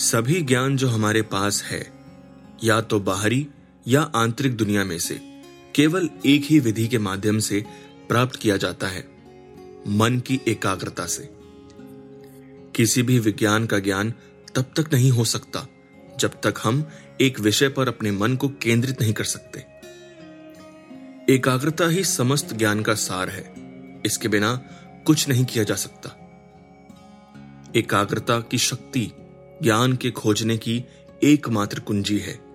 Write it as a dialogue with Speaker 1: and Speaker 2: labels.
Speaker 1: सभी ज्ञान जो हमारे पास है, या तो बाहरी या आंतरिक दुनिया में से, केवल एक ही विधि के माध्यम से प्राप्त किया जाता है, मन की एकाग्रता से। किसी भी विज्ञान का ज्ञान तब तक नहीं हो सकता, जब तक हम एक विषय पर अपने मन को केंद्रित नहीं कर सकते। एकाग्रता ही समस्त ज्ञान का सार है, इसके बिना कुछ नहीं किया जा सकता। एकाग्रता की शक्ति ज्ञान के खोजने की एकमात्र कुंजी है।